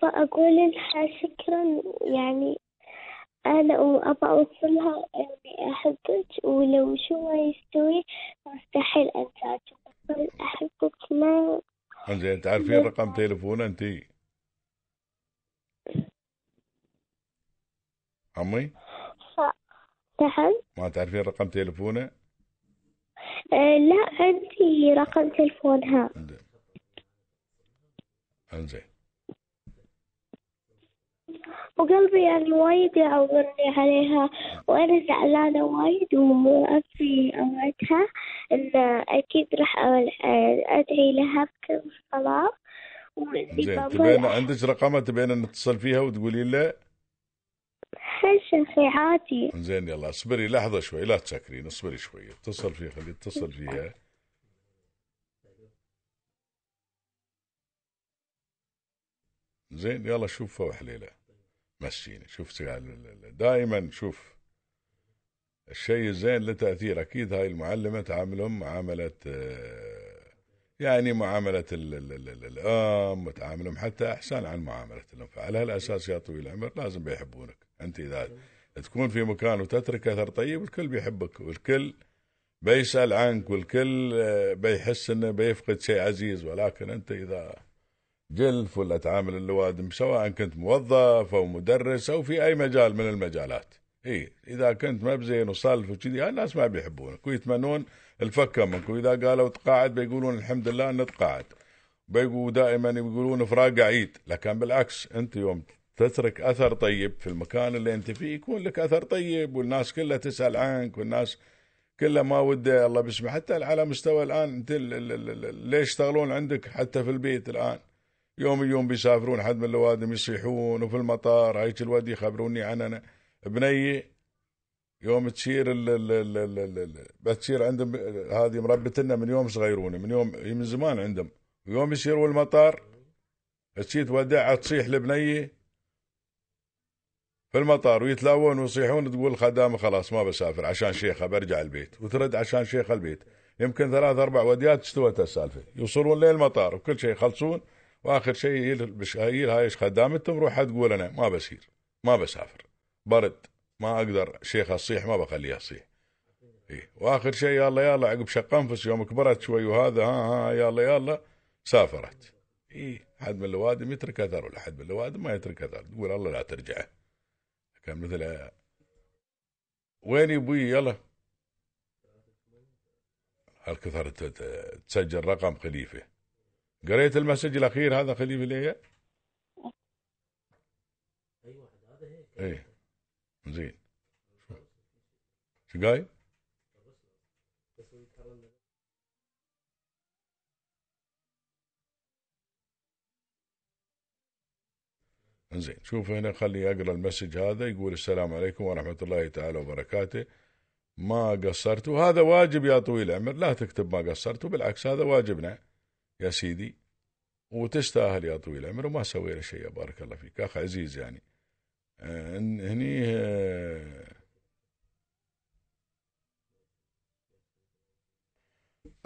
فأقول لها شكرا يعني أنا أبى أوصلها إني أحبك ولو شو ما يستوي مستحيل أنساك أحبك ما زين تعرفين رقم تليفونه انت؟ عمي؟ نعم. ما تعرفين رقم تليفونه آه، لا عندي رقم تلفونها أنزين. وقلبي يعني وايد يعورني عليها وأنا زعلانة وايد وأبي أوعدها إن أكيد راح أدعي لها بكل صلاة زين تبين عندك رقمها تبين نتصل فيها وتقولي له؟ شيخي عادي. زين يلا اصبري لحظة شوي لا تسكرين اصبري شوي. اتصل فيها خلي اتصل فيها. زين يلا شوف وحليلة مشيني شوف دائما شوف. الشيء الزين له تأثير أكيد هاي المعلمة تعاملهم معاملة آه، يعني معاملة ال- ال- ال- ال- الأم وتعاملهم حتى أحسن عن معاملة الأم فعلى هالأساس يا طويل العمر لازم بيحبونك. أنت إذا تكون في مكان وتترك أثر طيب الكل بيحبك والكل بيسأل عنك والكل آه، بيحس إنه بيفقد شيء عزيز. ولكن أنت إذا جلف ولا تعامل اللوادم سواء كنت موظف أو مدرس أو في أي مجال من المجالات. إي إذا كنت مبزين وصلف وكذي الناس ما بيحبونك ويتمنون الفكه منك. وإذا قالوا تقاعد بيقولون الحمد لله ان تقاعد. بيقولوا دائما يقولون فراق عيد. لكن بالعكس أنت يوم تترك أثر طيب في المكان اللي أنت فيه يكون لك أثر طيب والناس كلها تسأل عنك والناس كلها ما وده الله بسمه حتى على مستوى الآن أنت ليش يشتغلون عندك حتى في البيت الآن؟ يوم يوم بيسافرون حد من الوادم يصيحون وفي المطار هيك الواد يخبروني عن أنا بني يوم ال بتصير عندهم هذه مربتنا من يوم صغيرونه من يوم من زمان عندهم. ويوم يصيروا المطار تشي تودع تصيح لبنيه في المطار ويتلاون ويصيحون تقول الخدامه خلاص ما بسافر عشان شيخه برجع البيت وترد عشان شيخه البيت. يمكن ثلاث أربع وديات استوت السالفه يوصلون للمطار وكل شيء يخلصون وآخر شيء هي هاي خدامتهم روح تقول أنا ما بسير ما بسافر. برد ما أقدر شيخ اصيح ما بخليها تصيح إيه. وآخر شيء يلا يلا عقب شق أنفس يوم كبرت شوي وهذا ها ها يلا يلا سافرت. اي حد من الوادم يترك اثر ولا حد من الوادم ما يترك اثر تقول الله لا ترجع. كان مثل وين يبوي؟ يلا. هالكثر تسجل رقم خليفة؟ قريت المسج الأخير هذا خليفة ليه؟ إيه. زين. شو قايل؟ زين شوف هنا خلي أقرأ المسج هذا يقول السلام عليكم ورحمة الله تعالى وبركاته. ما قصرت وهذا واجب يا طويل العمر لا تكتب ما قصرت بالعكس هذا واجبنا. يا سيدي وتستاهل يا طويل العمر وما سوينا شيء بارك الله فيك. أخ عزيز يعني. آه، هني آه،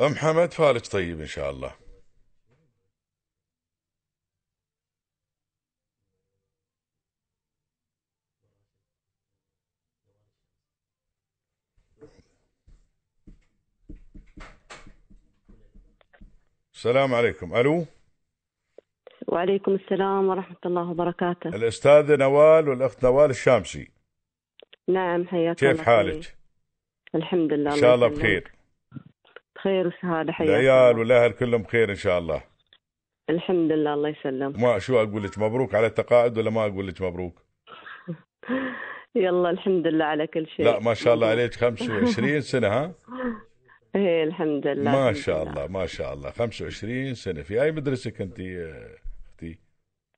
أم حمد فالج طيب إن شاء الله. السلام عليكم. ألو؟ وعليكم السلام ورحمة الله وبركاته. الاستاذه نوال والأخت نوال الشامسي. نعم حياك كيف الله حالك؟ الحمد لله إن شاء الله. بخير. بخير وسعادة حياك العيال. والأهل كلهم بخير إن شاء الله. الحمد لله الله يسلمك. ما شو أقول لك مبروك على التقاعد ولا ما أقول لك مبروك؟ يلا الحمد لله على كل شيء. لا ما شاء الله عليك 25 سنة ها؟ إيه الحمد لله ما شاء لله. الله ما شاء الله. 25 سنة. في أي مدرسة كنتي آه، أختي؟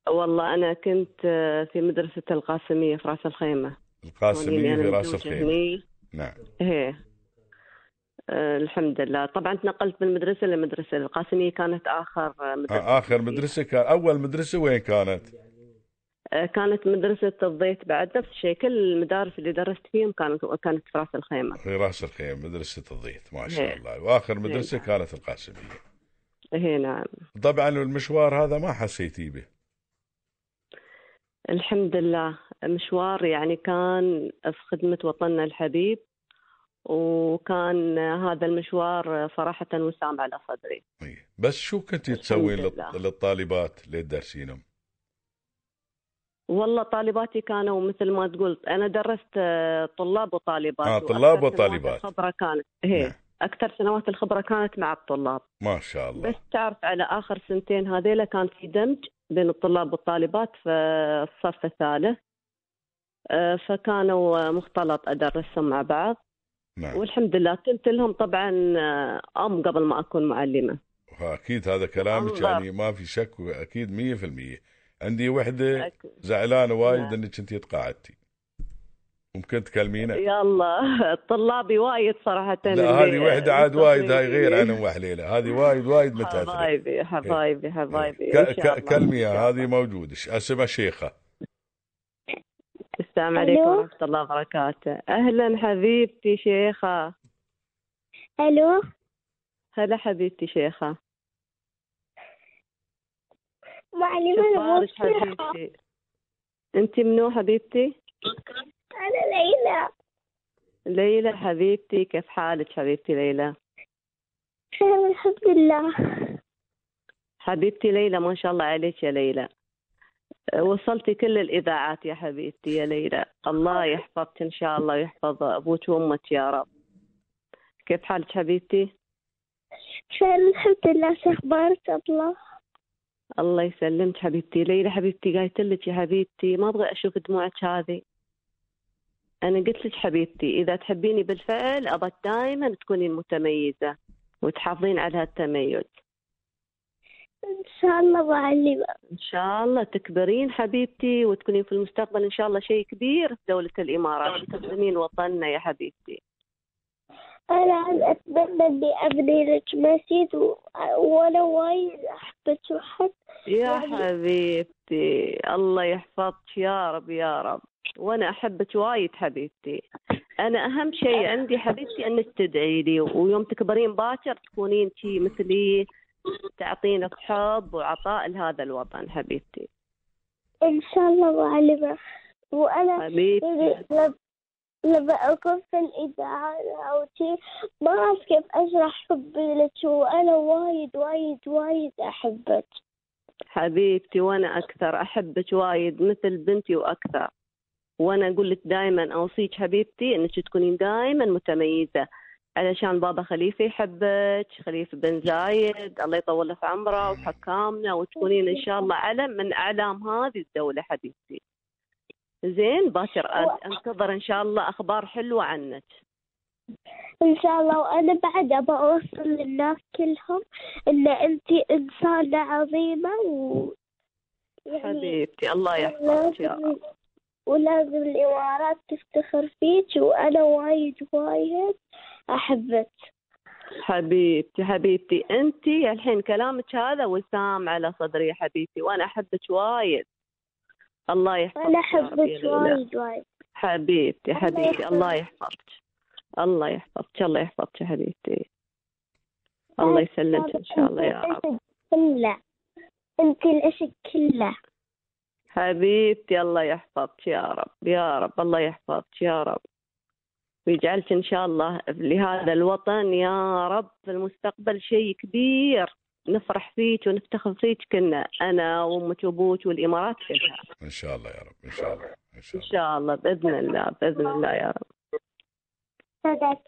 والله أنا كنت آه، في مدرسة القاسمية في رأس الخيمة. القاسمية في رأس الخيمة. هني. نعم. إيه. آه، الحمد لله. طبعا تنقلت من مدرسة لمدرسة. القاسمية كانت آخر آه، مدرسة آه، اخر مدرسة كان أول مدرسة وين كانت؟ آه، كانت مدرسة الضيت بعد نفس الشيء. كل المدارس اللي درست فيهم كانت كانت في راس الخيمة. في راس الخيمة مدرسة الضيط ما شاء إيه. الله. وآخر مدرسة كانت القاسمية. إيه نعم. طبعا المشوار هذا ما حسيتي به؟ الحمد لله. مشوار يعني كان في خدمة وطننا الحبيب وكان هذا المشوار صراحة وسام على صدري. إيه. بس شو كنت تسوين. للطالبات اللي تدرسينهم؟ والله طالباتي كانوا مثل ما تقول أنا درست آه، طلاب وطالبات آه، طلاب وطالبات. الخبرة كانت هي نعم. أكثر سنوات الخبرة كانت مع الطلاب ما شاء الله بس تعرف على آخر سنتين هذيلا كان في دمج بين الطلاب والطالبات في الصف الثالث آه، فكانوا مختلط أدرسهم مع بعض نعم والحمد لله كنت لهم طبعا آه، أم قبل ما أكون معلمة أكيد هذا كلامك. يعني ما في شك أكيد 100% عندي وحدة زعلانة وايد نعم. إنك انت تقاعدتي ممكن تكلمينا؟ يلا طلابي وايد صراحة لا هذه وحدة عاد وايد هاي غير عن أم وحليلة. هذه وايد وايد متأثرة. حبايبي حبايبي حبايبي. الله. كلميها. هذه موجودة. اسمها شيخة. السلام عليكم ألو. ورحمة الله وبركاته. أهلا حبيبتي شيخة. ألو؟ هلا حبيبتي شيخة. معلمة أخبارك حبيبتي. انت منو حبيبتي؟ أنا ليلى. ليلى حبيبتي. كيف حالك حبيبتي ليلى؟ خير الحمد لله. حبيبتي ليلى ما شاء الله عليك يا ليلى. وصلتي كل الإذاعات يا حبيبتي يا ليلى. الله يحفظك إن شاء الله ويحفظ أبوك وأمك يا رب. كيف حالك حبيبتي؟ خير الحمد لله. شو أخبارك؟ الله. الله يسلمك حبيبتي. ليلى حبيبتي قايت لك يا حبيبتي ما أبغى أشوف دموعك هذه. أنا قلت لك حبيبتي إذا تحبيني بالفعل أبغى دائما تكونين متميزة وتحافظين على هالتميز. إن شاء الله معلمة إن شاء الله تكبرين حبيبتي وتكونين في المستقبل إن شاء الله شيء كبير في دولة الإمارات. وتخدمين وطننا يا حبيبتي. أنا أتمنى إني أبني لك مسجد و... وأنا وايد أحبك وأحب يا يعني- حبيبتي الله يحفظك يا رب يا رب. وأنا أحبك وايد حبيبتي. أنا أهم شيء عندي حبيبتي أنك تدعي لي ويوم تكبرين باكر تكونين شي مثلي تعطينك حب وعطاء لهذا الوطن حبيبتي. إن شاء الله معلمة وأنا حبيبتي. لما- أكون في الإذاعة أو شي ما أعرف كيف أشرح حبي لك وأنا وايد وايد وايد أحبك. حبيبتي وأنا أكثر أحبك وايد مثل بنتي وأكثر. وأنا أقول لك دائما أوصيك حبيبتي إنك تكونين دائما متميزة. علشان بابا خليفة يحبك خليفة بن زايد الله يطول في عمره وحكامنا وتكونين إن شاء الله علم من أعلام هذه الدولة حبيبتي. زين باكر أنتظر إن شاء الله أخبار حلوة عنك. إن شاء الله وأنا بعد أبى أوصل للناس كلهم إن أنت إنسانة عظيمة و يعني حبيبتي الله يحفظك يا رب. ولازم الإمارات تفتخر فيك وأنا وايد وايد أحبك. حبيبتي حبيبتي انت الحين كلامك هذا وسام على صدري يا حبيبتي وأنا أحبك وايد. الله يحفظك أحبك ليلى. وايد وايد. حبيبتي الله حبيبتي. الله يحفظك. الله يحفظك الله يحفظك يا حبيبتي. الله يسلمك إن شاء الله يا رب. كله أنت الأشي كله. حبيبتي الله يحفظك يا رب يا رب الله يحفظك يا رب. ويجعلك إن شاء الله لهذا الوطن يا رب في المستقبل شيء كبير. نفرح فيك ونفتخر فيك كنا أنا وأمك وأبوك والإمارات كلها إن شاء الله يا رب إن شاء الله إن شاء الله شاء الله بإذن الله بإذن الله يا رب.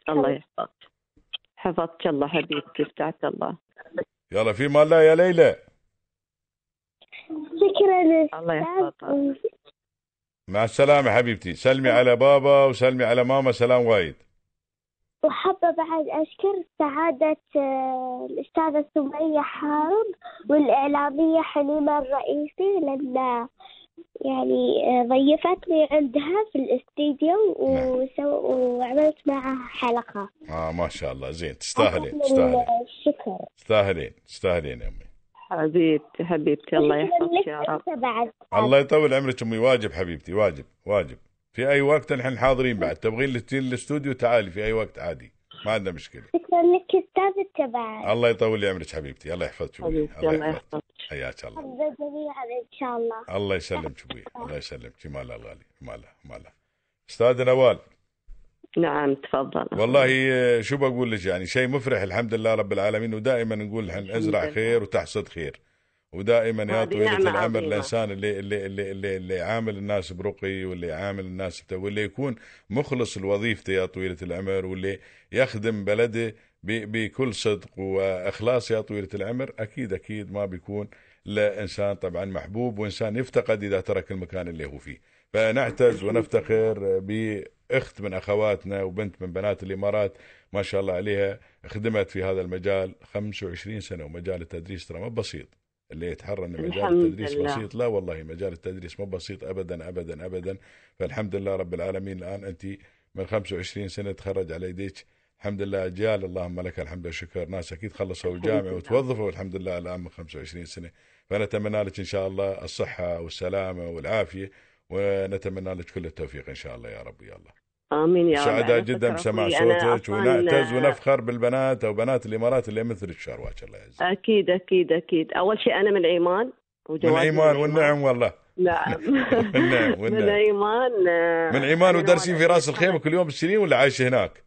الله يحفظك. حفظك الله حبيبتي استعدت الله. يلا في مال الله يا ليلى؟ شكرا الله يحفظك. مع السلامة حبيبتي. سلمي على بابا وسلمي على ماما. سلام وايد. وحابة بعد أشكر سعادة آه، الأستاذة سمية حارب والإعلامية حليمة الرئيسي لأن يعني آه، ضيفتني عندها في الاستديو وسو... وعملت معها حلقة. آه ما شاء الله. زين تستاهلين تستاهلين. الشكر. تستاهلين تستاهلين يا أمي. حبيبتي حبيبتي الله يحفظك يا رب. الله يطول عمرك أمي. واجب حبيبتي واجب واجب. في أي وقت نحن حاضرين بعد؟ تبغين تجين الاستوديو تعالي في أي وقت عادي. ما عندنا مشكلة. شكرا لك أستاذ أنت بعد الله يطول لي عمرك حبيبتي. الله يحفظك أبوي حبيبتي الله يحفظك. حياك الله. جميعا إن شاء الله. الله يسلمك أبوي الله يسلمك. مالها الغالي مالها مالها أستاذ نوال. نعم تفضل. والله آه، شو بقول لك يعني؟ شيء مفرح الحمد لله رب العالمين ودائما نقول نحن الحمد ازرع. خير وتحصد خير. ودائما يا طويلة العمر عظيمة. الإنسان اللي اللي اللي اللي, اللي عامل الناس برقي واللي عامل الناس واللي يكون مخلص لوظيفته يا طويلة العمر واللي يخدم بلده بكل صدق وإخلاص يا طويلة العمر أكيد أكيد ما بيكون لإنسان طبعا محبوب وإنسان يفتقد إذا ترك المكان اللي هو فيه فنعتز ونفتخر بأخت من أخواتنا وبنت من بنات الإمارات ما شاء الله عليها خدمت في هذا المجال 25 سنة ومجال التدريس ترى ما بسيط اللي يتحرى ان مجال التدريس لله. بسيط. لا والله مجال التدريس ما بسيط ابدا ابدا ابدا. فالحمد لله رب العالمين الآن أنت من 25 سنة تخرج على يديك. الحمد لله اجيال اللهم لك الحمد والشكر. ناس أكيد خلصوا الجامعة. وتوظفوا والحمد لله الآن من 25 سنة. فنتمنى لك إن شاء الله الصحة والسلامة والعافية ونتمنى لك كل التوفيق إن شاء الله يا رب. يا الله آمين يا رب سعداء جدا بسماع صوتك ونعتز ونفخر بالبنات أو بنات الإمارات اللي مثلك شارواك الله يعزك. أكيد أكيد أكيد. أول شيء أنا من عمان من وجوازي إيمان والنعم والله. نعم. والنعم من إيمان آه، من إيمان أنا ودرسين في راس الخيمة كل يوم بالسنين ولا عايشه هناك؟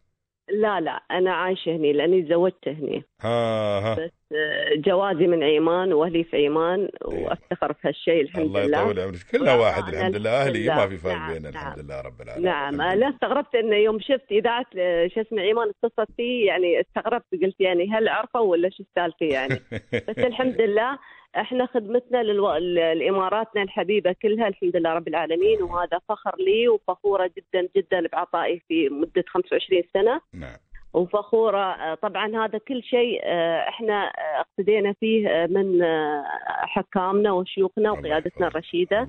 لا لا أنا عايشة هني لأني تزوجت هني ها ها بس آه، جوازي من عمان وأهلي في عمان وأفتخر في هالشيء الحمد الله لله يطول عمرك والله واحد الحمد لله أهلي ما. في فرق نعم، بيننا نعم. الحمد لله رب العالمين نعم لله. استغربت إنه يوم شفت إذاعة آه، شو اسمه ايمان اتصلت فيه يعني استغربت قلت يعني هل عرفوا ولا شو السالفة يعني بس الحمد لله إحنا خدمتنا للو... لإماراتنا الحبيبة كلها الحمد لله رب العالمين وهذا فخر لي وفخورة جدا جدا بعطائي في مدة 25 سنة. نعم. وفخورة طبعا هذا كل شيء آه، إحنا اقتدينا فيه آه، من آه، حكامنا وشيوخنا وقيادتنا. الرشيدة.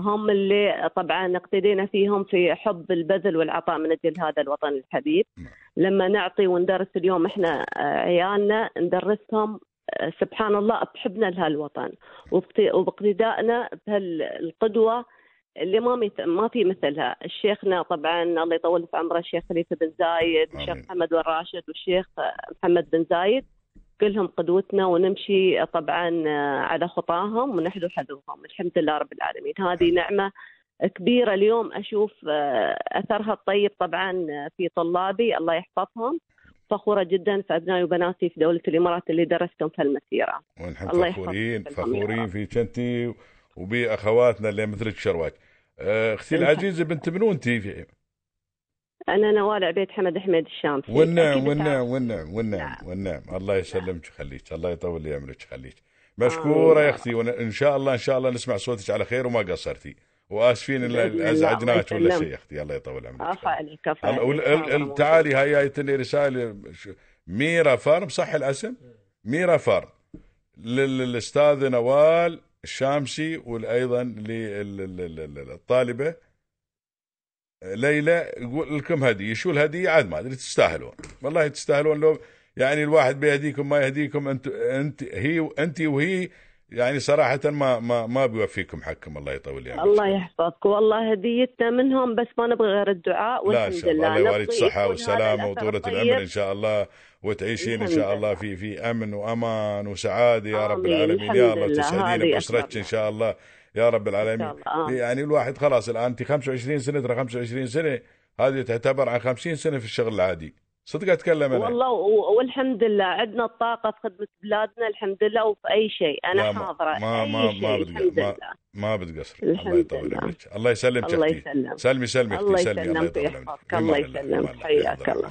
هم اللي طبعا اقتدينا فيهم في حب البذل والعطاء من أجل هذا الوطن الحبيب. نعم. لما نعطي وندرس اليوم إحنا عيالنا ندرسهم سبحان الله بحبنا لهالوطن. وباقت- وباقتدائنا بهالقدوة اللي ما ما في مثلها. الشيخنا طبعا الله يطول في عمره الشيخ خليفة بن زايد والشيخ آمين. محمد بن راشد والشيخ محمد بن زايد. كلهم قدوتنا ونمشي طبعا على خطاهم ونحذو حذوهم. الحمد لله رب العالمين. هذه نعمة كبيرة. اليوم أشوف آه، أثرها الطيب طبعا في طلابي الله يحفظهم. فخورة جدا في أبنائي وبناتي في دولة الإمارات اللي درستهم في المسيرة ونحن الله فخورين فخورين رب. فيك انت وبأخواتنا اللي مثلك شرواك آه، أختي الحمد. العزيزة بنت منو في- أنا نوال عبيد حمد حميد الشامسي والنعم والنعم. والنعم والنعم نعم. والنعم الله يسلمك ويخليك الله يطول لي عمرك ويخليك مشكورة آمين. يا أختي وإن شاء الله إن شاء الله نسمع صوتك على خير وما قصرتي وآسفين الله، أزعجناك ولا. شيء يا أختي الله يطول عمرك. عفا عليك عفا تعالي هاي جايتني رسالة. ش- ميرا فارم صح الاسم؟ ميرا فارم. لل- للاستاذه نوال الشامسي وأيضا للطالبه ليلى يقول لكم هدية. شو الهدية؟ عاد ما أدري تستاهلون. والله تستاهلون لو يعني الواحد بيهديكم ما يهديكم انت انت هي أنت وهي يعني صراحة ما ما ما بيوفيكم حقكم الله يطول عمرك. الله يحفظك والله هديتنا منهم بس ما نبغى غير الدعاء لا والحمد شاء الله لله الله يواليك صحة الأثر وطولة. العمر إن شاء الله وتعيشين إن شاء الله لله. في في أمن وأمان وسعادة يا رب. العالمين يا الله لله. تسعدين بأسرتك. إن شاء الله يا رب العالمين. يعني الواحد خلاص الآن أنت 25 سنة ترى 25 سنة هذه تعتبر عن 50 سنة في الشغل العادي صدق أتكلم أنا. والله والحمد لله. عندنا الطاقة في خدمة بلادنا الحمد لله وفي أي شيء. لا، أنا ما- أي ما- شيء ما الحمد ما- ما بتقصر. الله يطول. عمرك. الله يسلمك الله أختي يسلم سلمي سلمي الله يسلمك. الله يسلمك. حياك. الله.